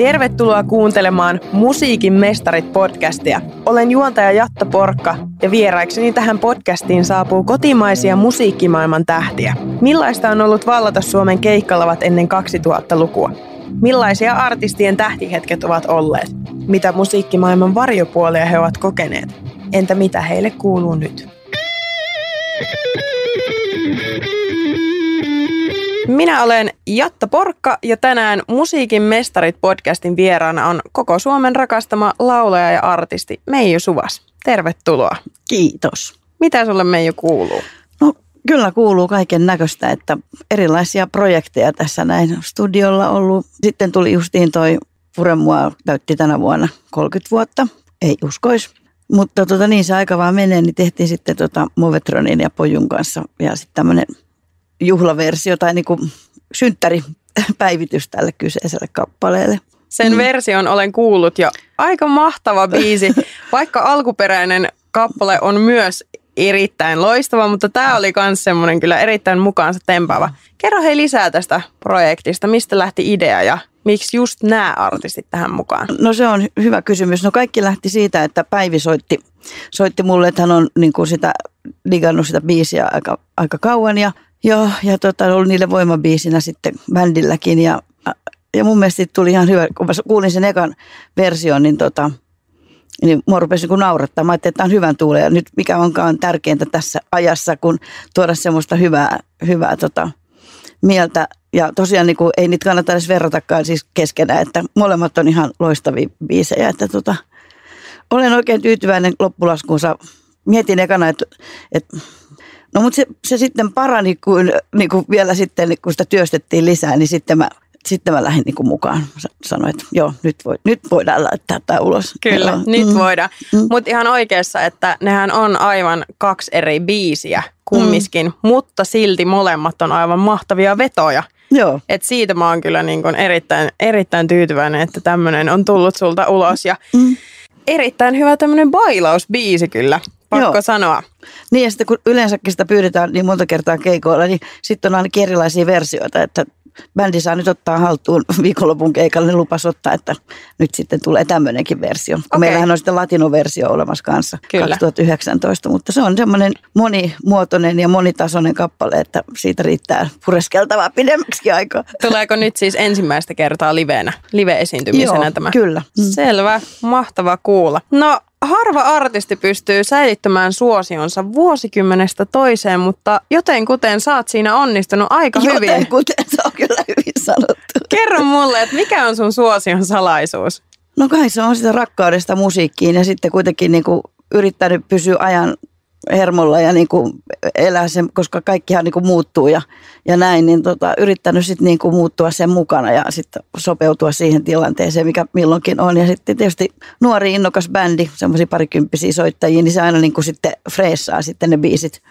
Tervetuloa kuuntelemaan Musiikin mestarit podcastia. Olen juontaja Jatta Porkka ja vieraikseni tähän podcastiin saapuu kotimaisia musiikkimaailman tähtiä. Millaista on ollut vallata Suomen keikkalavat ennen 2000-lukua? Millaisia artistien tähtihetket ovat olleet? Mitä musiikkimaailman varjopuolia he ovat kokeneet? Entä mitä heille kuuluu nyt? Minä olen Jatta Porkka ja tänään Musiikin mestarit podcastin vieraana on koko Suomen rakastama laulaja ja artisti Meiju Suvas. Tervetuloa. Kiitos. Mitä sulle Meiju kuuluu? No kyllä kuuluu kaiken näköistä, että erilaisia projekteja tässä näin studiolla ollut. Sitten tuli justiin toi Puremua täytti tänä vuonna 30 vuotta, ei uskois. Mutta tota, niin se aika vaan menee, niin tehtiin sitten tota Movetronin ja Pojun kanssa ja sitten tämmöinen juhlaversio tai niin kuin synttäripäivitys tälle kyseiselle kappaleelle. Sen mm. version olen kuullut jo. Aika mahtava biisi, vaikka alkuperäinen kappale on myös erittäin loistava, mutta tämä oli myös semmoinen kyllä erittäin mukaansa tempaava. Kerro hei lisää tästä projektista, mistä lähti idea ja miksi just nämä artistit tähän mukaan? No se on hyvä kysymys. No kaikki lähti siitä, että Päivi soitti, soitti mulle, että hän on niin kuin sitä digannut sitä biisiä aika, aika kauan ja Joo, ja tota, ollut niille voimabiisinä sitten bändilläkin. Ja, ja mun mielestä tuli ihan hyvä, kun mä kuulin sen ekan version, niin, tota, niin mua rupesi niin naurattaa. Mä ajattelin, että tämä on hyvän tuulen. Ja nyt mikä onkaan tärkeintä tässä ajassa, kun tuoda semmoista hyvää, hyvää tota, mieltä. Ja tosiaan niin kuin, ei niitä kannata edes verratakaan siis keskenään, että molemmat on ihan loistavia biisejä. Että tota, olen oikein tyytyväinen loppulaskuunsa. Mietin ekana, että, että No mutta se, se sitten parani, kun niin kuin vielä sitten, kun sitä työstettiin lisää, niin sitten mä sitten mä lähdin niin mukaan. Sanoin, että joo, nyt, voi, nyt voidaan laittaa tämä ulos. Kyllä, joo. nyt mm. voidaan. Mm. Mutta ihan oikeassa, että nehän on aivan kaksi eri biisiä kummiskin, mm. mutta silti molemmat on aivan mahtavia vetoja. Joo. Et siitä mä oon kyllä niin erittäin, erittäin tyytyväinen, että tämmöinen on tullut sulta ulos. Ja mm. erittäin hyvä tämmöinen bailausbiisi kyllä pakko Joo. sanoa. Niin ja sitten kun yleensäkin sitä pyydetään niin monta kertaa keikoilla, niin sitten on ainakin erilaisia versioita, että bändi saa nyt ottaa haltuun viikonlopun keikalle, niin lupas ottaa, että nyt sitten tulee tämmöinenkin versio. Okay. Meillähän on sitten latinoversio olemassa kanssa Kyllä. 2019, mutta se on semmoinen monimuotoinen ja monitasoinen kappale, että siitä riittää pureskeltavaa pidemmäksi aikaa. Tuleeko nyt siis ensimmäistä kertaa livenä, live-esiintymisenä Joo, tämä? kyllä. Mm. Selvä, mahtava kuulla. No harva artisti pystyy säilyttämään suosionsa vuosikymmenestä toiseen, mutta joten kuten sä oot siinä onnistunut aika joten hyvin. Joten kuten se on kyllä hyvin sanottu. Kerro mulle, että mikä on sun suosion salaisuus? No kai se on sitä rakkaudesta musiikkiin ja sitten kuitenkin niin kuin yrittänyt pysyä ajan hermolla ja niin kuin elää sen, koska kaikkihan niin kuin muuttuu ja, ja näin, niin tota, yrittänyt sitten niin kuin muuttua sen mukana ja sitten sopeutua siihen tilanteeseen, mikä milloinkin on. Ja sitten tietysti nuori innokas bändi, semmoisia parikymppisiä soittajia, niin se aina niin kuin sitten freessaa sitten ne biisit.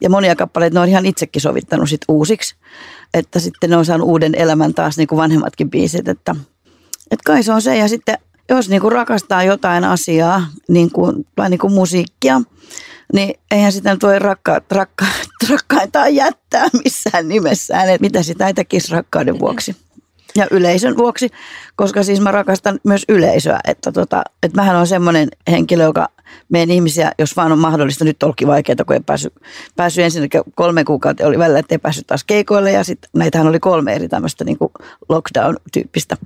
Ja monia kappaleita ne on ihan itsekin sovittanut sitten uusiksi, että sitten ne on saanut uuden elämän taas niin kuin vanhemmatkin biisit, että, että kai se on se. Ja sitten jos niin kuin rakastaa jotain asiaa niin kuin, tai niin kuin musiikkia, niin eihän sitä nyt voi rakka, rakka, rakkaintaan jättää missään nimessään, että mitä sitä ei tekisi rakkauden vuoksi. Ja yleisön vuoksi, koska siis mä rakastan myös yleisöä, että, tota, että mähän on semmoinen henkilö, joka meidän ihmisiä, jos vaan on mahdollista, nyt olikin vaikeaa, kun ei päässyt, päässyt ensinnäkin kolme kuukautta oli välillä, että ei päässyt taas keikoille ja sitten näitähän oli kolme eri tämmöistä niin lockdown-tyyppistä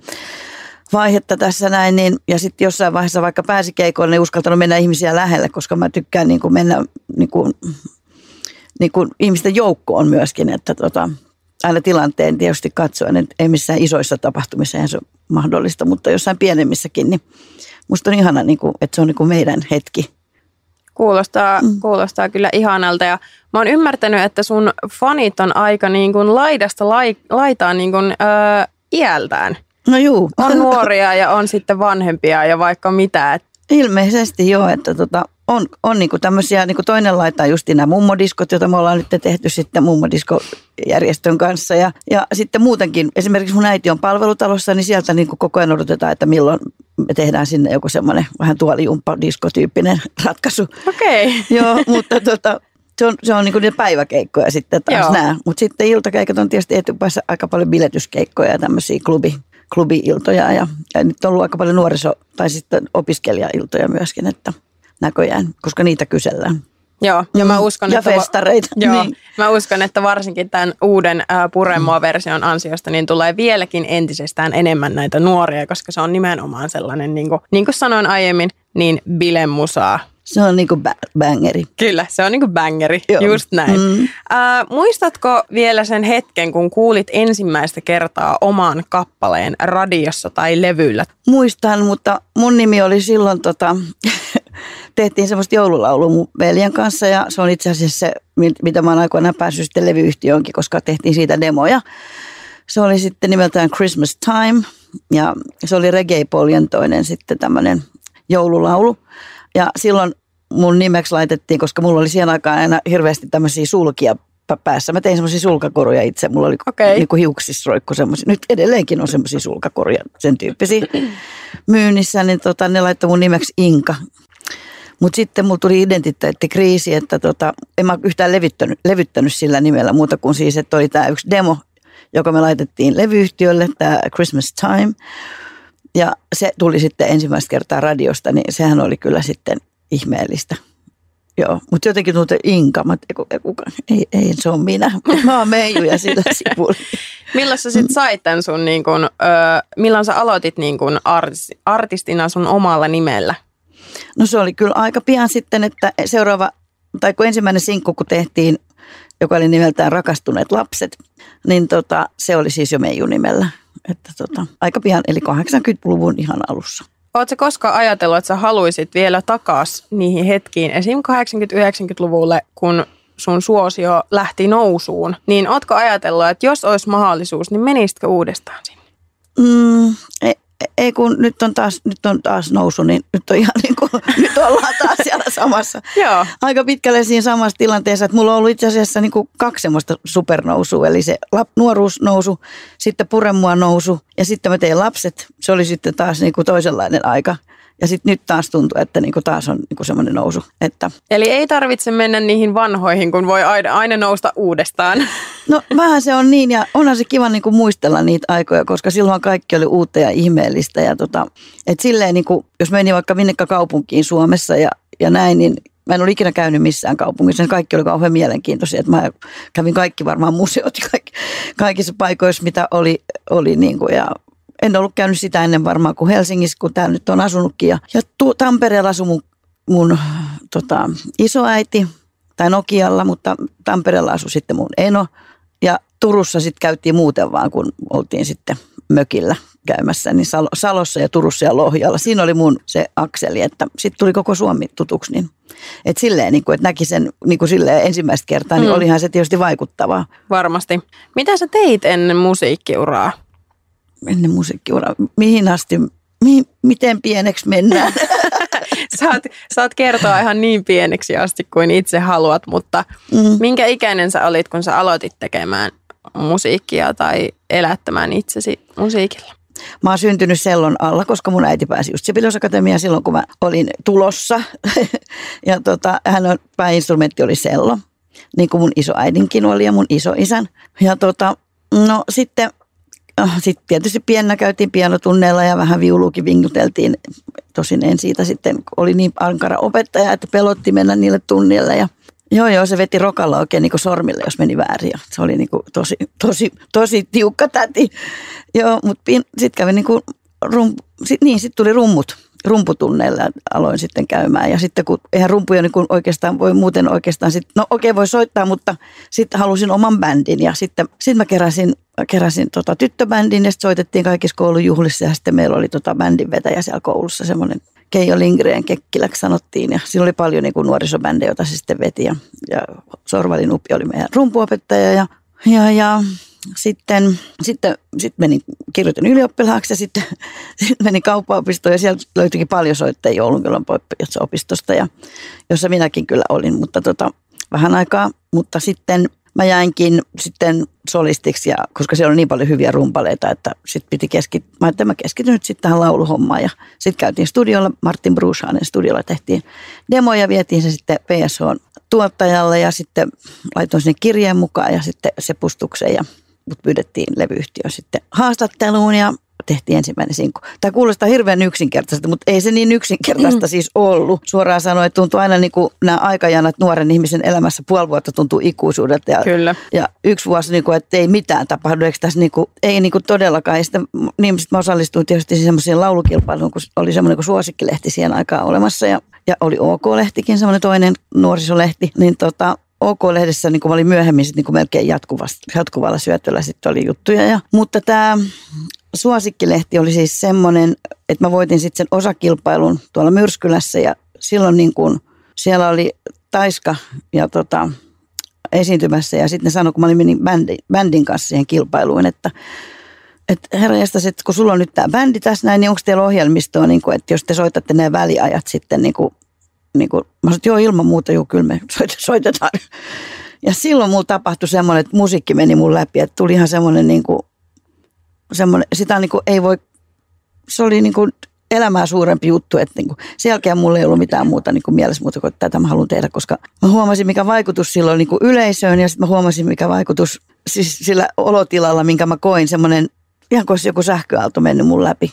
vaihetta tässä näin, niin, ja sitten jossain vaiheessa vaikka pääsi keikoille, niin uskaltanut mennä ihmisiä lähelle, koska mä tykkään niin kuin mennä niin kuin, niin kuin ihmisten joukkoon myöskin, että tota, aina tilanteen tietysti katsoen, että ei missään isoissa tapahtumissa se ole mahdollista, mutta jossain pienemmissäkin, niin musta on ihana, niin kuin, että se on niin kuin meidän hetki. Kuulostaa, mm. kuulostaa kyllä ihanalta ja mä oon ymmärtänyt, että sun fanit on aika niin kuin laidasta lai, laitaan niin kuin, öö, iältään. No juu. On nuoria ja on sitten vanhempia ja vaikka mitä. Ilmeisesti joo, että tota, on, on niinku tämmöisiä, niinku toinen laittaa just nämä mummodiskot, joita me ollaan nyt tehty sitten mummodiskojärjestön kanssa. Ja, ja sitten muutenkin, esimerkiksi mun äiti on palvelutalossa, niin sieltä niinku koko ajan odotetaan, että milloin me tehdään sinne joku semmoinen vähän tuolijumppa-diskotyyppinen ratkaisu. Okei. Okay. Joo, mutta tota, se on, se on niin niitä päiväkeikkoja sitten taas nämä. Mutta sitten iltakeikat on tietysti etupäässä aika paljon biletyskeikkoja ja tämmöisiä klubi, klubi-iltoja ja, ja nyt on ollut aika paljon nuoriso- tai sitten opiskelija-iltoja myöskin, että näköjään, koska niitä kysellään. Joo, ja mä uskon, ja että, festareita. joo, Niin. mä uskon, että varsinkin tämän uuden äh, Puremoa-version ansiosta niin tulee vieläkin entisestään enemmän näitä nuoria, koska se on nimenomaan sellainen, niin kuin, niin kuin sanoin aiemmin, niin bilemusaa. Se on niinku ba- bangeri. Kyllä, se on niin kuin bangeri, Joo. just näin. Mm. Äh, muistatko vielä sen hetken, kun kuulit ensimmäistä kertaa oman kappaleen radiossa tai levyllä? Muistan, mutta mun nimi oli silloin, tota, tehtiin semmoista joululaulua mun veljen kanssa ja se on itse asiassa se, mit- mitä mä oon aikoinaan päässyt sitten levyyhtiöönkin, koska tehtiin siitä demoja. Se oli sitten nimeltään Christmas Time ja se oli reggae poljentoinen sitten tämmöinen joululaulu. Ja silloin mun nimeksi laitettiin, koska mulla oli siihen aikaan aina hirveästi tämmöisiä sulkia pä- päässä. Mä tein semmoisia sulkakoruja itse. Mulla oli Okei. niin kuin hiuksissa roikku semmoisia. Nyt edelleenkin on semmoisia sulkakoruja, sen tyyppisiä myynnissä. Niin tota, ne laittoi mun nimeksi Inka. Mutta sitten mulla tuli identiteettikriisi, että tota, en mä yhtään levittänyt, levyttänyt sillä nimellä muuta kuin siis, että oli tämä yksi demo, joka me laitettiin levyyhtiölle, tämä Christmas Time. Ja se tuli sitten ensimmäistä kertaa radiosta, niin sehän oli kyllä sitten ihmeellistä. Joo, mutta jotenkin tuntui Inka, mä, ei, ei, kuka, ei, ei, se on minä. Mä oon Meiju ja sillä sivulla. Milloin sä sit sait tämän sun, niin kun, ö, milloin sä aloitit niin kun artis, artistina sun omalla nimellä? No se oli kyllä aika pian sitten, että seuraava, tai kun ensimmäinen sinkku kun tehtiin, joka oli nimeltään Rakastuneet lapset, niin tota, se oli siis jo Meiju nimellä. Että tota, aika pian, eli 80-luvun ihan alussa. Oletko koskaan ajatellut, että sä haluaisit vielä takas niihin hetkiin, esim. 80-90-luvulle, kun sun suosio lähti nousuun, niin ootko ajatellut, että jos olisi mahdollisuus, niin menisitkö uudestaan sinne? Mm, ei, kun nyt on, taas, nyt on taas nousu, niin nyt on ihan niin kuin, nyt ollaan taas siellä samassa. Joo. Aika pitkälle siinä samassa tilanteessa, että mulla on ollut itse asiassa niin kuin kaksi semmoista supernousua, eli se lap, nuoruusnousu, sitten puremua nousu ja sitten mä tein lapset. Se oli sitten taas niin kuin toisenlainen aika. Ja sitten nyt taas tuntuu, että niin kuin taas on niin kuin semmoinen nousu. Että, Eli ei tarvitse mennä niihin vanhoihin, kun voi aina, aina nousta uudestaan. no vähän se on niin ja onhan se kiva niin kuin muistella niitä aikoja, koska silloin kaikki oli uutta ja ihmeellistä. Ja tota, et silleen niin kuin, jos meni vaikka minnekään kaupunkiin Suomessa ja, ja näin, niin Mä en ole ikinä käynyt missään kaupungissa. Ne kaikki oli kauhean mielenkiintoisia. Että mä kävin kaikki varmaan museot ja kaikki, kaikissa paikoissa, mitä oli. oli niin kuin, ja en ollut käynyt sitä ennen varmaan kuin Helsingissä, kun täällä nyt on asunutkin. Ja, ja tu, Tampereella asui mun, mun tota, isoäiti, tai Nokialla, mutta Tampereella asui sitten mun eno. Ja Turussa sitten käytiin muuten vaan, kun oltiin sitten mökillä käymässä, niin Sal- Salossa ja Turussa ja Lohjalla. Siinä oli mun se akseli, että sitten tuli koko Suomi tutuksi. Niin, että silleen, niin kuin, että näki sen niin kuin silleen ensimmäistä kertaa, niin Mm. olihan se tietysti vaikuttavaa Varmasti. Mitä sä teit ennen musiikkiuraa? Ennen musiikkiura. Mihin asti, mihin, miten pieneksi mennään? Saat, saat kertoa ihan niin pieneksi asti kuin itse haluat, mutta Mm. minkä ikäinen sä olit, kun sä aloitit tekemään musiikkia tai elättämään itsesi musiikilla? Mä oon syntynyt sellon alla, koska mun äiti pääsi just Sibelius Akatemiaan silloin, kun mä olin tulossa. ja tota, hän on, pääinstrumentti oli sello, niin kuin mun isoäidinkin oli ja mun isoisän. Ja tota, no sitten äh, sit tietysti pienenä käytiin pianotunneilla ja vähän viuluukin vinguteltiin. Tosin en siitä sitten, oli niin ankara opettaja, että pelotti mennä niille tunnille ja Joo, joo, se veti rokalla oikein niin sormille, jos meni väärin. Ja se oli niin kuin tosi, tosi, tosi tiukka täti. Joo, mutta sitten kävi niin kuin, rum, sit, niin, sitten tuli rummut. Rumputunneilla aloin sitten käymään. Ja sitten kun, eihän rumpuja niin kuin oikeastaan voi muuten oikeastaan, sit, no okei okay, voi soittaa, mutta sitten halusin oman bändin. Ja sitten sit mä keräsin, keräsin tota tyttöbändin ja soitettiin kaikissa koulujuhlissa. Ja sitten meillä oli tota bändin vetäjä siellä koulussa, semmoinen Keijo Lindgren Kekkiläksi sanottiin. Ja siinä oli paljon niin kuin nuorisobändejä, joita se sitten veti. Ja, ja Sorvalin Uppi oli meidän rumpuopettaja ja, ja, ja sitten, sitten, sitten menin, kirjoitin ylioppilaaksi ja sitten, sitten menin kauppaopistoon ja sieltä löytyikin paljon soittajia Oulun opistosta, ja, jossa minäkin kyllä olin, mutta tota, vähän aikaa, mutta sitten mä jäinkin sitten solistiksi, ja, koska siellä oli niin paljon hyviä rumpaleita, että sitten piti keskittyä, mä mä keskityn nyt sitten tähän lauluhommaan. Ja sitten käytiin studiolla, Martin Brushanen studiolla tehtiin demoja, vietiin se sitten PSH tuottajalle ja sitten laitoin sinne kirjeen mukaan ja sitten se pustukseen ja mut pyydettiin levyyhtiö sitten haastatteluun ja tehtiin ensimmäinen sinkku. Tämä kuulostaa hirveän yksinkertaista, mutta ei se niin yksinkertaista mm. siis ollut. Suoraan sanoen, että tuntuu aina niin kuin nämä aikajanat nuoren ihmisen elämässä puoli vuotta tuntuu ikuisuudelta. Ja, Kyllä. ja yksi vuosi, niin kuin, että ei mitään tapahdu. Eikö tässä niin kuin, ei niin kuin todellakaan. Ja sitten, niin mä osallistuin tietysti semmoisiin laulukilpailuun, kun oli semmoinen kuin suosikkilehti siihen aikaan olemassa. Ja, ja oli OK-lehtikin, semmoinen toinen nuorisolehti. Niin tota, OK-lehdessä niin oli myöhemmin sit, niin melkein jatkuvalla syötöllä sitten oli juttuja. Ja, mutta tämä suosikkilehti oli siis semmoinen, että mä voitin sitten sen osakilpailun tuolla Myrskylässä ja silloin niin kuin, siellä oli Taiska ja tota, esiintymässä ja sitten ne sanoi, kun mä olin menin bändin, bändin kanssa siihen kilpailuun, että että herra jästäs, että kun sulla on nyt tämä bändi tässä näin, niin onko teillä ohjelmistoa, niin kuin, että jos te soitatte nämä väliajat sitten niin kuin niin kuin, mä sanoin, joo ilman muuta, joo kyllä me soitetaan. Ja silloin mulla tapahtui semmoinen, että musiikki meni mun läpi, että tuli ihan semmoinen, niin kuin, semmoinen sitä niin kuin, ei voi, se oli niin kuin elämää suurempi juttu, että niin kuin, sen jälkeen mulla ei ollut mitään muuta niin kuin mielessä muuta kuin, että tätä mä haluan tehdä, koska mä huomasin, mikä vaikutus sillä oli niin kuin yleisöön ja sitten mä huomasin, mikä vaikutus siis sillä olotilalla, minkä mä koin, semmoinen ihan kuin joku sähköaalto mennyt mun läpi.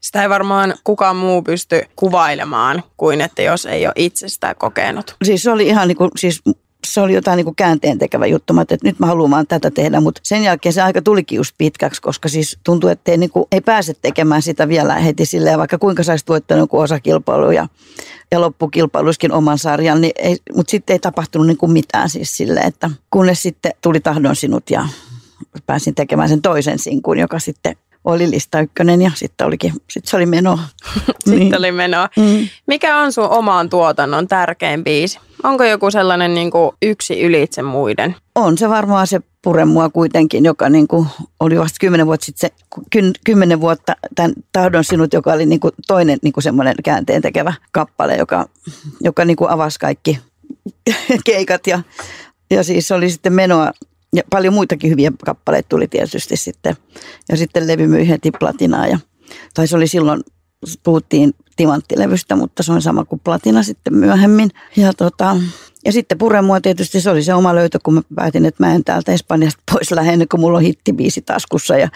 Sitä ei varmaan kukaan muu pysty kuvailemaan kuin että jos ei ole itse sitä kokenut. Siis se oli ihan niin kuin, siis se oli jotain niin kuin käänteen tekevä juttu. Mä että nyt mä haluan vaan tätä tehdä, mutta sen jälkeen se aika tulikin just pitkäksi, koska siis tuntuu, että ei, niin kuin, ei pääse tekemään sitä vielä heti silleen, vaikka kuinka saisi voittanut joku osakilpailu ja, ja loppukilpailuiskin oman sarjan, niin ei, mutta sitten ei tapahtunut niin kuin mitään siis silleen, että kunnes sitten tuli tahdon sinut ja pääsin tekemään sen toisen sinkun, joka sitten oli lista ykkönen ja sitten olikin, sit se oli meno. sitten niin. oli meno. Mm. Mikä on sun omaan tuotannon tärkein biisi? Onko joku sellainen niin kuin yksi ylitse muiden? On se varmaan se pure mua kuitenkin, joka niin kuin oli vasta kymmenen vuotta sitten se, kymmenen vuotta tämän Tahdon sinut, joka oli niin kuin toinen niin kuin semmoinen käänteen tekevä kappale, joka, joka niin kuin avasi kaikki keikat ja, ja siis oli sitten menoa ja paljon muitakin hyviä kappaleita tuli tietysti sitten. Ja sitten levy myi heti platinaa. Ja, tai se oli silloin, puhuttiin timanttilevystä, mutta se on sama kuin platina sitten myöhemmin. Ja, tota, ja sitten Puremua tietysti se oli se oma löytö, kun mä päätin, että mä en täältä Espanjasta pois lähde, kun mulla on hittibiisi taskussa. Ja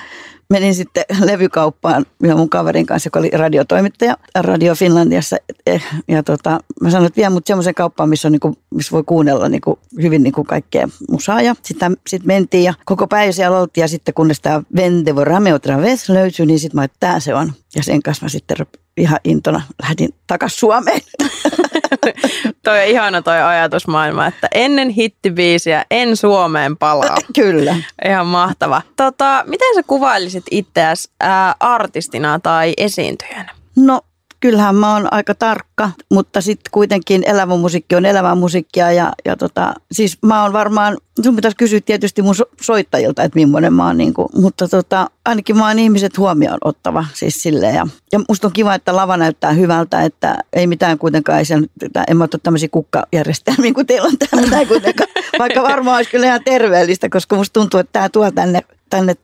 menin sitten levykauppaan ja mun kaverin kanssa, joka oli radiotoimittaja Radio Finlandiassa. Eh, ja tota, mä sanoin, että vie mut semmoisen kauppaan, missä, on niinku, missä voi kuunnella niinku, hyvin niinku kaikkea musaa. Ja sitten sit mentiin ja koko päivä siellä oltiin ja sitten kunnes tämä Vende Vorame otra vez löytyi, niin sitten mä että tämä se on. Ja sen kanssa mä sitten ihan intona lähdin takaisin Suomeen. toi on ihana toi ajatusmaailma, että ennen hittibiisiä en Suomeen palaa. Kyllä. Ihan mahtava. Tota, miten sä kuvailisit itseäsi ää, artistina tai esiintyjänä? No kyllähän mä oon aika tarkka, mutta sitten kuitenkin elävä musiikki on elävää musiikkia ja, ja tota, siis mä oon varmaan, sun pitäisi kysyä tietysti mun soittajilta, että millainen mä oon, niin kuin, mutta tota, ainakin mä oon ihmiset huomioon ottava siis silleen ja, ja musta on kiva, että lava näyttää hyvältä, että ei mitään kuitenkaan, ei sen, en mä ole tämmöisiä kukkajärjestelmiä kuin teillä on täällä vaikka varmaan olisi kyllä ihan terveellistä, koska musta tuntuu, että tämä tuo tänne tänne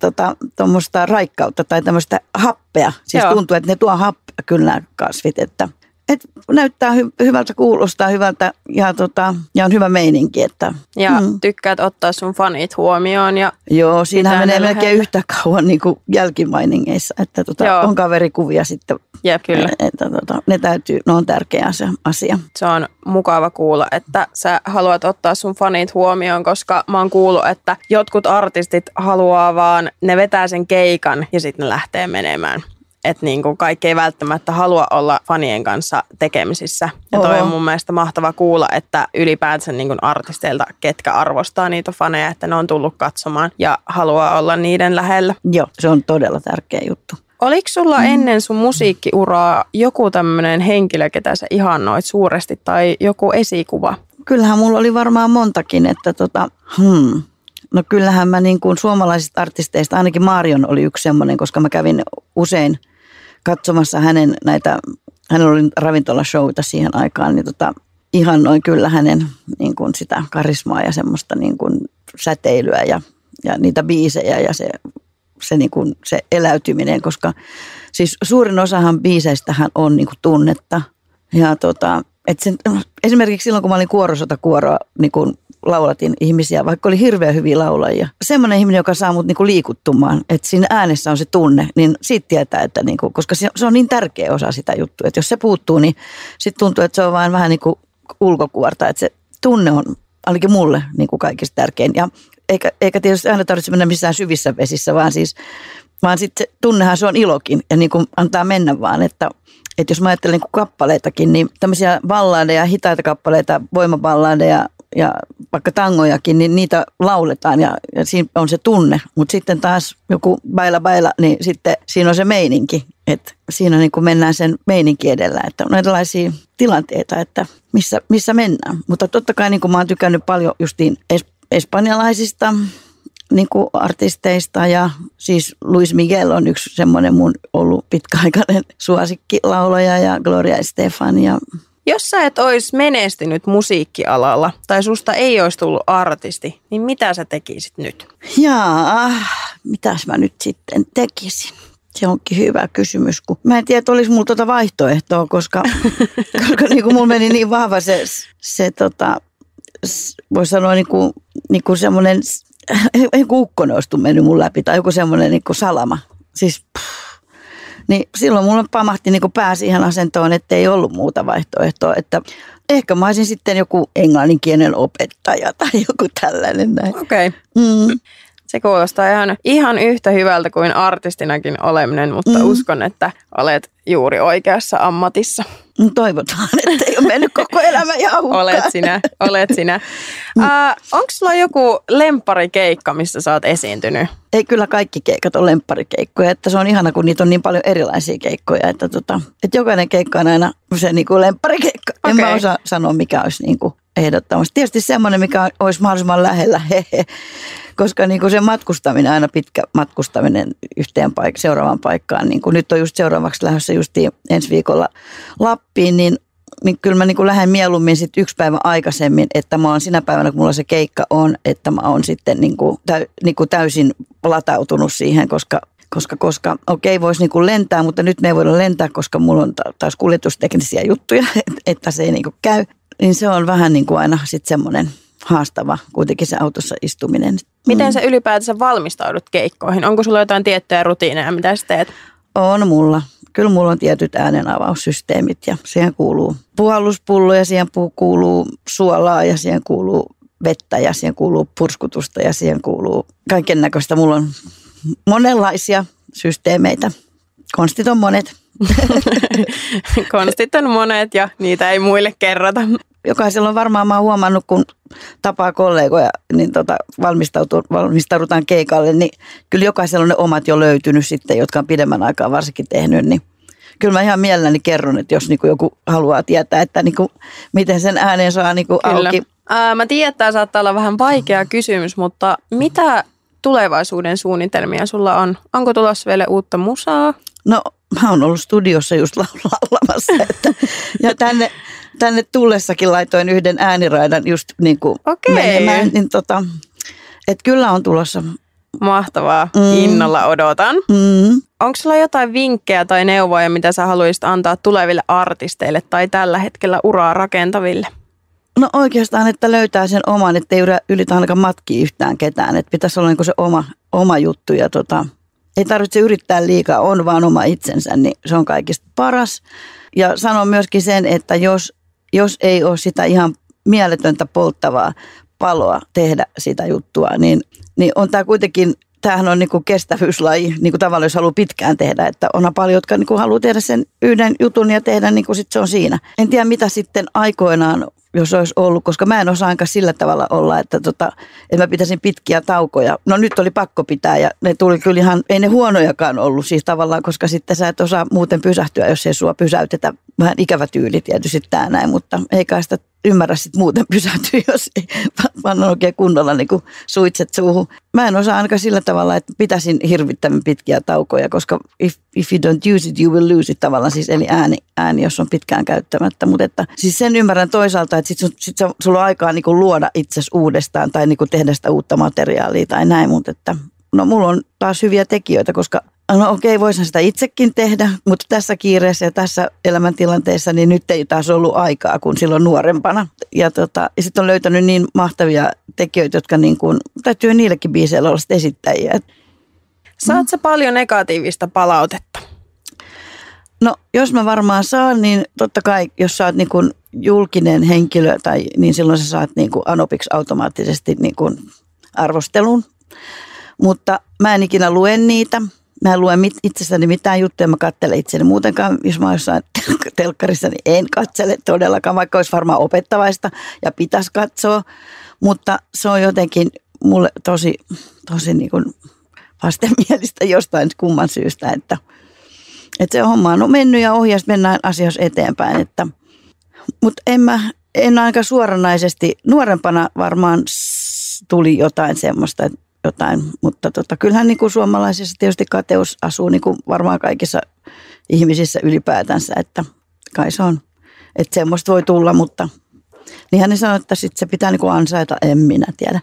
tuommoista tota, raikkautta tai tämmöistä happea. Siis Joo. tuntuu, että ne tuo happea kyllä kasvit, että et näyttää hy- hyvältä, kuulostaa hyvältä ja, tota, ja on hyvä meininki. Että, ja mm. tykkäät ottaa sun fanit huomioon. Ja Joo, siinä menee melkein yhtä kauan niin kuin jälkimainingeissa, että tota, on kaverikuvia sitten. Jep, kyllä. Että, tota, ne täytyy, ne on tärkeä se asia. Se on mukava kuulla, että sä haluat ottaa sun fanit huomioon, koska mä oon kuullut, että jotkut artistit haluaa vaan, ne vetää sen keikan ja sitten ne lähtee menemään että niin kuin kaikki ei välttämättä halua olla fanien kanssa tekemisissä. Ja toi Oho. on mun mielestä mahtava kuulla, että ylipäänsä niin kuin artisteilta, ketkä arvostaa niitä faneja, että ne on tullut katsomaan ja haluaa olla niiden lähellä. Joo, se on todella tärkeä juttu. Oliko sulla mm. ennen sun musiikkiuraa joku tämmöinen henkilö, ketä sä ihannoit suuresti tai joku esikuva? Kyllähän mulla oli varmaan montakin, että tota, hmm, No kyllähän mä niin kuin suomalaisista artisteista, ainakin Marion oli yksi semmoinen, koska mä kävin usein – katsomassa hänen näitä, hän oli ravintolashowta siihen aikaan, niin tota, ihan noin kyllä hänen niin kuin sitä karismaa ja semmoista niin kuin säteilyä ja, ja niitä biisejä ja se, se, niin kuin, se eläytyminen, koska siis suurin osahan biiseistähän on niin kuin tunnetta. Ja tota, et sen, esimerkiksi silloin, kun mä olin kuorosotakuoroa niin kuin laulatin ihmisiä, vaikka oli hirveän hyviä laulajia. Semmoinen ihminen, joka saa mut niinku liikuttumaan, että siinä äänessä on se tunne, niin siitä tietää, että niinku, koska se, on niin tärkeä osa sitä juttua, että jos se puuttuu, niin sitten tuntuu, että se on vain vähän niin kuin ulkokuorta, että se tunne on ainakin mulle niin kuin kaikista tärkein. Ja eikä, eikä tietysti aina tarvitse mennä missään syvissä vesissä, vaan siis vaan sitten tunnehan se on ilokin ja niin kuin antaa mennä vaan, että että jos mä ajattelen niin kappaleitakin, niin tämmöisiä balladeja, hitaita kappaleita, voimaballadeja ja vaikka tangojakin, niin niitä lauletaan ja, ja siinä on se tunne. Mutta sitten taas joku baila baila, niin sitten siinä on se meininki. Että siinä niin kuin mennään sen meininki edellä. Että on erilaisia tilanteita, että missä, missä mennään. Mutta totta kai niin kuin mä oon tykännyt paljon justiin es, espanjalaisista niin kuin artisteista ja siis Luis Miguel on yksi semmoinen mun ollut pitkäaikainen suosikkilaulaja ja Gloria Estefan ja jos sä et olisi menestynyt musiikkialalla tai susta ei olisi tullut artisti, niin mitä sä tekisit nyt? Jaa, mitäs mä nyt sitten tekisin? Se onkin hyvä kysymys, kun mä en tiedä, olisi mulla tuota vaihtoehtoa, koska, koska niin kuin mulla meni niin vahva se, se tota, voisi sanoa niin kuin, niin kuin semmoinen joku ukkonen olisi mennyt mun läpi tai joku semmoinen niin salama. Siis, pff. Niin silloin mulla pamahti niin kuin pää siihen asentoon, että ei ollut muuta vaihtoehtoa. Että ehkä mä olisin sitten joku englanninkielen opettaja tai joku tällainen näin. Okei. Okay. Mm. Se kuulostaa ihan, ihan yhtä hyvältä kuin artistinakin oleminen, mutta mm. uskon, että olet juuri oikeassa ammatissa. No toivotaan, että ei ole mennyt koko elämä jauhukkaan. olet sinä, olet sinä. Uh, Onko sulla joku lemparikeikka, missä sä oot esiintynyt? Ei kyllä kaikki keikat on lempparikeikkoja, että se on ihana, kun niitä on niin paljon erilaisia keikkoja, että, tota, että jokainen keikka on aina se niin kuin lempparikeikka. Okay. En mä osaa sanoa, mikä olisi niin kuin ehdottomasti. Tietysti semmoinen, mikä olisi mahdollisimman lähellä, hehe. Koska niin kuin se matkustaminen, aina pitkä matkustaminen yhteen paik- seuraavaan paikkaan, niin kuin nyt on just seuraavaksi lähdössä just ensi viikolla Lappiin, niin niin kyllä mä niin kuin lähden mieluummin sit yksi päivä aikaisemmin, että mä oon sinä päivänä, kun mulla se keikka on, että mä oon sitten niin kuin täy, niin kuin täysin latautunut siihen, koska koska, koska okei, voisi niin kuin lentää, mutta nyt me ei voida lentää, koska mulla on taas kuljetusteknisiä juttuja, että se ei niin kuin käy. Niin se on vähän niin kuin aina sitten semmoinen haastava kuitenkin se autossa istuminen. Miten mm. sä ylipäätänsä valmistaudut keikkoihin? Onko sulla jotain tiettyjä rutiineja, mitä sä teet? On mulla. Kyllä mulla on tietyt äänenavaussysteemit ja siihen kuuluu puhalluspullo ja siihen kuuluu suolaa ja siihen kuuluu vettä ja siihen kuuluu purskutusta ja siihen kuuluu kaiken näköistä. Mulla on monenlaisia systeemeitä. Konstit on monet. Konstit on monet ja niitä ei muille kerrota jokaisella on varmaan, mä oon huomannut, kun tapaa kollegoja, niin tota, valmistaudutaan keikalle, niin kyllä jokaisella on ne omat jo löytynyt sitten, jotka on pidemmän aikaa varsinkin tehnyt, niin kyllä mä ihan mielelläni kerron, että jos niinku joku haluaa tietää, että niinku, miten sen äänen saa niinku auki. Ää, mä tiedän, että tämä saattaa olla vähän vaikea kysymys, mutta mitä tulevaisuuden suunnitelmia sulla on? Onko tulossa vielä uutta musaa? No mä oon ollut studiossa just laulamassa. Että, ja tänne, tänne tullessakin laitoin yhden ääniraidan just niin kuin okay. menemään. Niin tota, että kyllä on tulossa. Mahtavaa. Mm. Innolla odotan. Mm. Onko sulla jotain vinkkejä tai neuvoja, mitä sä haluaisit antaa tuleville artisteille tai tällä hetkellä uraa rakentaville? No oikeastaan, että löytää sen oman, että ei ylitä ainakaan matkia yhtään ketään. Että pitäisi olla niin se oma, oma juttu ja tota, ei tarvitse yrittää liikaa, on vaan oma itsensä, niin se on kaikista paras. Ja sanon myöskin sen, että jos, jos ei ole sitä ihan mieletöntä polttavaa paloa tehdä sitä juttua, niin, niin on tämä kuitenkin, tämähän on niinku kestävyyslaji, niin kuin tavallaan jos haluaa pitkään tehdä, että onhan paljon, jotka niinku haluaa tehdä sen yhden jutun ja tehdä niin kuin sit se on siinä. En tiedä mitä sitten aikoinaan jos olisi ollut, koska mä en osaa ainakaan sillä tavalla olla, että, tota, että mä pitäisin pitkiä taukoja. No nyt oli pakko pitää ja ne tuli kyllä ihan, ei ne huonojakaan ollut siis tavallaan, koska sitten sä et osaa muuten pysähtyä, jos ei sua pysäytetä. Vähän ikävä tyyli tietysti tämä näin, mutta ei kai sitä ymmärrä sitten muuten pysähtyä, jos ei panna oikein kunnolla niin kuin suitset suuhun. Mä en osaa ainakaan sillä tavalla, että pitäisin hirvittävän pitkiä taukoja, koska if, if you don't use it, you will lose it tavallaan, siis eli ääni, ääni jos on pitkään käyttämättä. Mutta että, siis sen ymmärrän toisaalta, että sitten sit sulla on aikaa niin kuin luoda itsesi uudestaan tai niin kuin tehdä sitä uutta materiaalia tai näin, mutta että no mulla on taas hyviä tekijöitä, koska no okei, voisin sitä itsekin tehdä, mutta tässä kiireessä ja tässä elämäntilanteessa, niin nyt ei taas ollut aikaa kuin silloin nuorempana. Ja, tota, ja sitten on löytänyt niin mahtavia tekijöitä, jotka niin kuin, täytyy niillekin biiseillä olla esittäjiä. Saat sä paljon negatiivista palautetta? No jos mä varmaan saan, niin totta kai jos sä oot niin kuin julkinen henkilö, tai, niin silloin sä saat niin kuin anopiksi automaattisesti niin kuin arvostelun. Mutta mä en ikinä lue niitä. Mä en lue mit, itsestäni mitään juttuja, mä katselen itseni. Muutenkaan, jos mä jossain telkkarissa, niin en katsele todellakaan, vaikka olisi varmaan opettavaista ja pitäisi katsoa. Mutta se on jotenkin mulle tosi, tosi niin kuin vastenmielistä jostain kumman syystä, että, että se homma on mennyt ja ohjaus mennään asioissa eteenpäin. Että, mutta en mä, en aika suoranaisesti, nuorempana varmaan tuli jotain semmoista, jotain, mutta tota, kyllähän niin kuin suomalaisissa tietysti kateus asuu niin kuin varmaan kaikissa ihmisissä ylipäätänsä, että kai se on, että semmoista voi tulla, mutta niinhän ne sanoo, että sit se pitää niin kuin ansaita, en minä tiedä.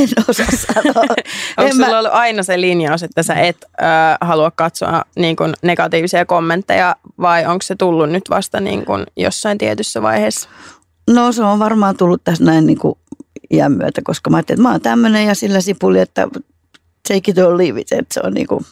En osaa sanoa. Onko sulla mä... ollut aina se linjaus, että sä et äh, halua katsoa niin kuin negatiivisia kommentteja vai onko se tullut nyt vasta niin kuin jossain tietyssä vaiheessa? No se on varmaan tullut tässä näin niin kuin iän myötä, koska mä ajattelin, että mä oon tämmöinen ja sillä sipuli, että take it or leave it, että se on niin kuin,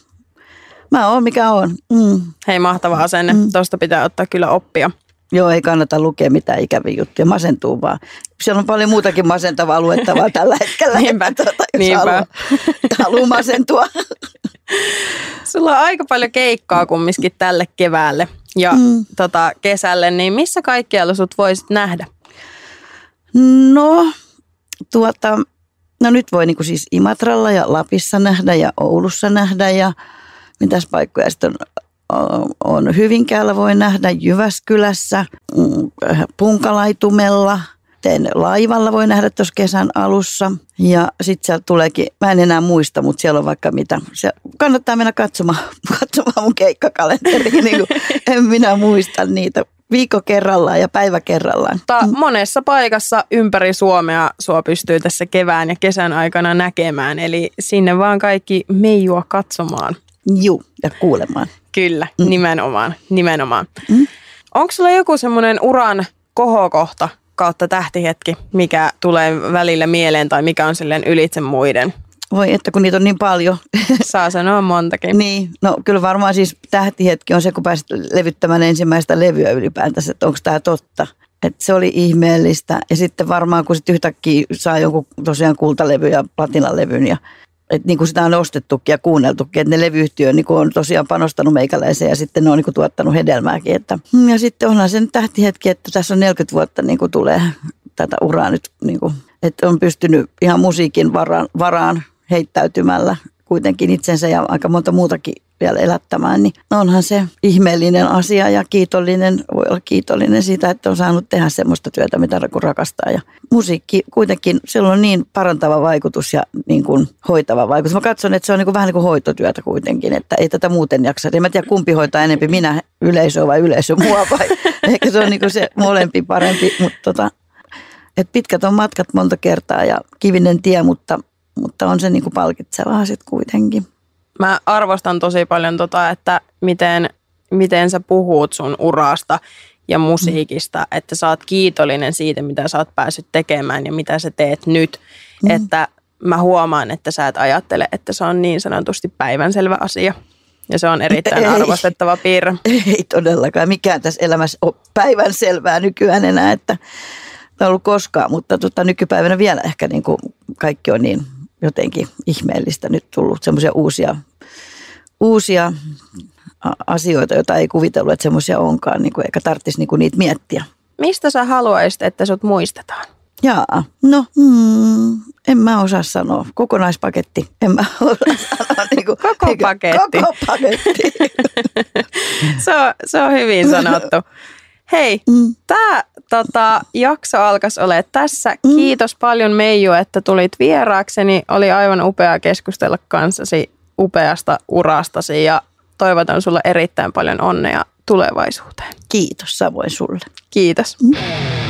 mä oon mikä on. Mm. Hei mahtava asenne, mm. tuosta pitää ottaa kyllä oppia. Joo, ei kannata lukea mitään ikäviä juttuja, masentuu vaan. Siellä on paljon muutakin masentavaa luettavaa tällä hetkellä. Niinpä, tuota, jos Niinpä. Haluaa, haluaa masentua. Sulla on aika paljon keikkaa kumminkin tälle keväälle ja mm. tota, kesälle, niin missä kaikkialla sut voisit nähdä? No, tuota, no nyt voi niin kuin siis Imatralla ja Lapissa nähdä ja Oulussa nähdä ja mitäs paikkoja sitten on, on Hyvinkäällä voi nähdä, Jyväskylässä, mm, Punkalaitumella, teen laivalla voi nähdä tuossa kesän alussa. Ja sitten sieltä tuleekin, mä en enää muista, mutta siellä on vaikka mitä. Se, kannattaa mennä katsomaan, katsomaan mun keikkakalenteri, niin kuin, en minä muista niitä viikko kerrallaan ja päivä kerrallaan. Ta, mm. monessa paikassa ympäri Suomea sua pystyy tässä kevään ja kesän aikana näkemään, eli sinne vaan kaikki meijua katsomaan. Juu, ja kuulemaan. Kyllä, mm. nimenomaan, nimenomaan. Mm. Onko sulla joku semmoinen uran kohokohta kautta tähtihetki, mikä tulee välillä mieleen tai mikä on silleen ylitse muiden? Voi että kun niitä on niin paljon. Saa sanoa montakin. niin, no kyllä varmaan siis tähtihetki on se, kun pääsit levyttämään ensimmäistä levyä ylipäätänsä, että onko tämä totta. Että se oli ihmeellistä. Ja sitten varmaan, kun sitten yhtäkkiä saa jonkun tosiaan kultalevy ja platinalevyn ja että niin kuin sitä on ostettukin ja kuunneltukin, että ne levyyhtiö niin on tosiaan panostanut meikäläiseen ja sitten ne on niin kuin tuottanut hedelmääkin. Että, ja sitten onhan se nyt tähtihetki, että tässä on 40 vuotta niin kuin tulee tätä uraa nyt, niin kuin, että on pystynyt ihan musiikin varaan, varaan heittäytymällä kuitenkin itsensä ja aika monta muutakin vielä elättämään, niin onhan se ihmeellinen asia ja kiitollinen, voi olla kiitollinen siitä, että on saanut tehdä semmoista työtä, mitä rakastaa. Ja musiikki kuitenkin, sillä on niin parantava vaikutus ja niin kuin hoitava vaikutus. Mä katson, että se on niin kuin vähän niin kuin hoitotyötä kuitenkin, että ei tätä muuten jaksa. En mä tiedä, kumpi hoitaa enempi, minä yleisö vai yleisö mua vai ehkä se on niin kuin se molempi parempi, mutta tota, et pitkät on matkat monta kertaa ja kivinen tie, mutta, mutta on se niin kuin palkitsevaa sitten kuitenkin mä arvostan tosi paljon tota, että miten, miten sä puhut sun urasta ja musiikista, mm. että sä oot kiitollinen siitä, mitä sä oot päässyt tekemään ja mitä sä teet nyt. Mm. Että mä huomaan, että sä et ajattele, että se on niin sanotusti päivänselvä asia. Ja se on erittäin ei, arvostettava piirre. Ei todellakaan. Mikään tässä elämässä ole päivänselvää nykyään enää, että on ollut koskaan, mutta tota, nykypäivänä vielä ehkä niin kuin kaikki on niin jotenkin ihmeellistä nyt tullut semmoisia uusia, uusia asioita, joita ei kuvitellut, että semmoisia onkaan, niin kuin, eikä tarvitsisi niin kuin niitä miettiä. Mistä sä haluaisit, että sut muistetaan? Jaa, no mm, en mä osaa sanoa. Kokonaispaketti. En mä osaa sanoa. Niin kuin, koko eikä, paketti. Koko paketti. se, on, se on hyvin sanottu. Hei, mm. tämä tota, jakso alkaisi ole tässä. Mm. Kiitos paljon Meiju, että tulit vieraakseni. Oli aivan upea keskustella kanssasi upeasta urastasi ja toivotan sulle erittäin paljon onnea tulevaisuuteen. Kiitos samoin sulle. Kiitos. Mm.